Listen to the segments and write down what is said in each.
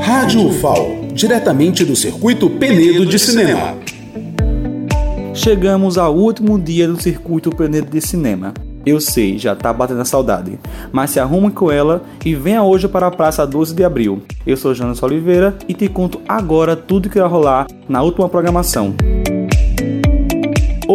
Rádio UFAO, diretamente do circuito Penedo de Cinema. Chegamos ao último dia do circuito Penedo de Cinema. Eu sei, já tá batendo a saudade, mas se arrume com ela e venha hoje para a Praça 12 de Abril. Eu sou Jonas Oliveira e te conto agora tudo que vai rolar na última programação.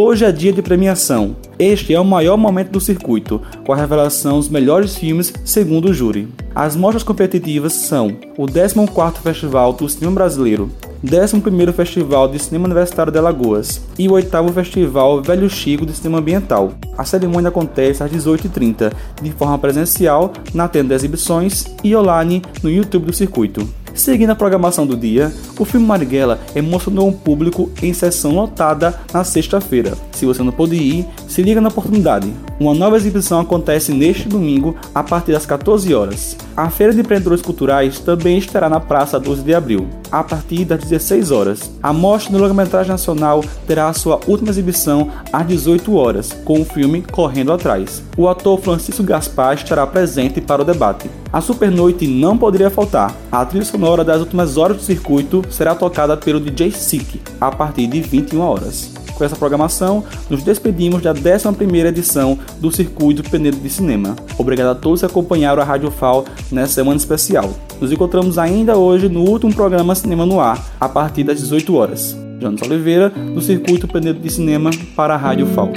Hoje é dia de premiação. Este é o maior momento do circuito, com a revelação dos melhores filmes segundo o júri. As mostras competitivas são o 14º Festival do Cinema Brasileiro, 11º Festival de Cinema Universitário de Alagoas e o 8º Festival Velho Chico de Cinema Ambiental. A cerimônia acontece às 18h30, de forma presencial, na tenda de exibições e online no YouTube do circuito. Seguindo a programação do dia, o filme Marighella emocionou um público em sessão lotada na sexta-feira. Se você não pôde ir, se liga na oportunidade. Uma nova exibição acontece neste domingo a partir das 14 horas. A Feira de Empreendedores Culturais também estará na Praça 12 de Abril, a partir das 16 horas. A Mostra do Longa-Metragem Nacional terá sua última exibição às 18 horas, com o filme Correndo Atrás. O ator Francisco Gaspar estará presente para o debate. A Super Noite não poderia faltar. A trilha sonora das últimas horas do circuito será tocada pelo DJ Sick, a partir de 21 horas com essa programação, nos despedimos da 11ª edição do Circuito Penedo de Cinema. Obrigado a todos que acompanharam a Rádio FAO nessa semana especial. Nos encontramos ainda hoje no último programa Cinema no Ar, a partir das 18 horas. Jonas Oliveira, do Circuito Penedo de Cinema para a Rádio FAO.